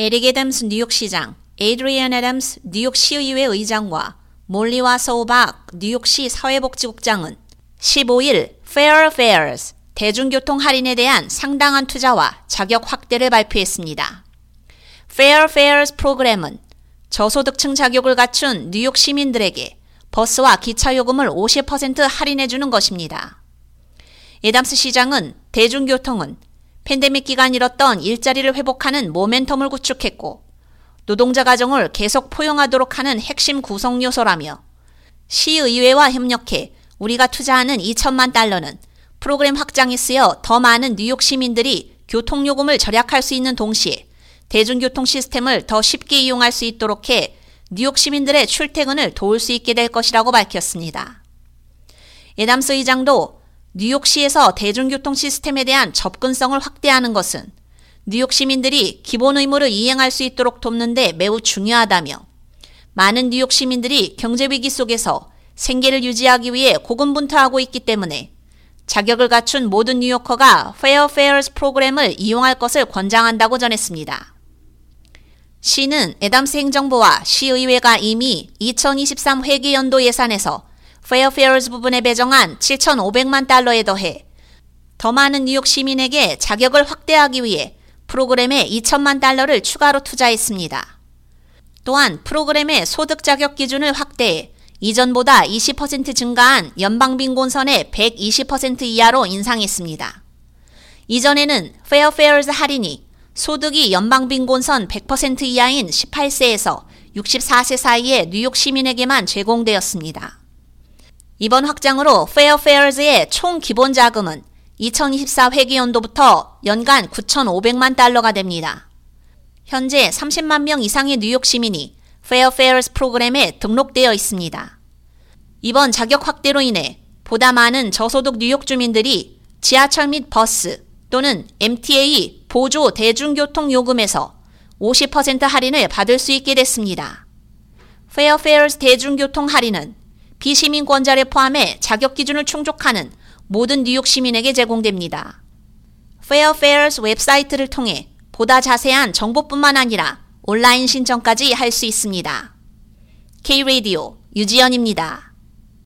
에릭 애덤스 뉴욕시장, 에이드리안 애덤스 뉴욕시의회 의장과 몰리 와소우 박 뉴욕시 사회복지국장은 15일 Fair Fares 대중교통 할인에 대한 상당한 투자와 자격 확대를 발표했습니다. Fair Fares 프로그램은 저소득층 자격을 갖춘 뉴욕 시민들에게 버스와 기차 요금을 50% 할인해 주는 것입니다. 애덤스 시장은 대중교통은 팬데믹 기간 잃었던 일자리를 회복하는 모멘텀을 구축했고 노동자 가정을 계속 포용하도록 하는 핵심 구성 요소라며 시의회와 협력해 우리가 투자하는 2천만 달러는 프로그램 확장에 쓰여 더 많은 뉴욕 시민들이 교통요금을 절약할 수 있는 동시에 대중교통 시스템을 더 쉽게 이용할 수 있도록 해 뉴욕 시민들의 출퇴근을 도울 수 있게 될 것이라고 밝혔습니다. 에담스 의장도 뉴욕시에서 대중교통 시스템에 대한 접근성을 확대하는 것은 뉴욕 시민들이 기본 의무를 이행할 수 있도록 돕는데 매우 중요하다며 많은 뉴욕 시민들이 경제 위기 속에서 생계를 유지하기 위해 고군분투하고 있기 때문에 자격을 갖춘 모든 뉴요커가 Fares 프로그램을 이용할 것을 권장한다고 전했습니다. 시는 에담스 행정부와 시의회가 이미 2023 회계연도 예산에서 Fares 부분에 배정한 7,500만 달러에 더해 더 많은 뉴욕 시민에게 자격을 확대하기 위해 프로그램에 2천만 달러를 추가로 투자했습니다. 또한 프로그램의 소득 자격 기준을 확대해 이전보다 20% 증가한 연방빈곤선의 120% 이하로 인상했습니다. 이전에는 Fares 할인이 소득이 연방빈곤선 100% 이하인 18세에서 64세 사이의 뉴욕 시민에게만 제공되었습니다. 이번 확장으로 Fares의 총 기본 자금은 2024 회계연도부터 연간 9,500만 달러가 됩니다. 현재 30만 명 이상의 뉴욕 시민이 Fares 프로그램에 등록되어 있습니다. 이번 자격 확대로 인해 보다 많은 저소득 뉴욕 주민들이 지하철 및 버스 또는 MTA 보조 대중교통 요금에서 50% 할인을 받을 수 있게 됐습니다. Fares 대중교통 할인은 비시민권자를 포함해 자격 기준을 충족하는 모든 뉴욕 시민에게 제공됩니다. Fares 웹사이트를 통해 보다 자세한 정보뿐만 아니라 온라인 신청까지 할 수 있습니다. K-Radio 유지연입니다.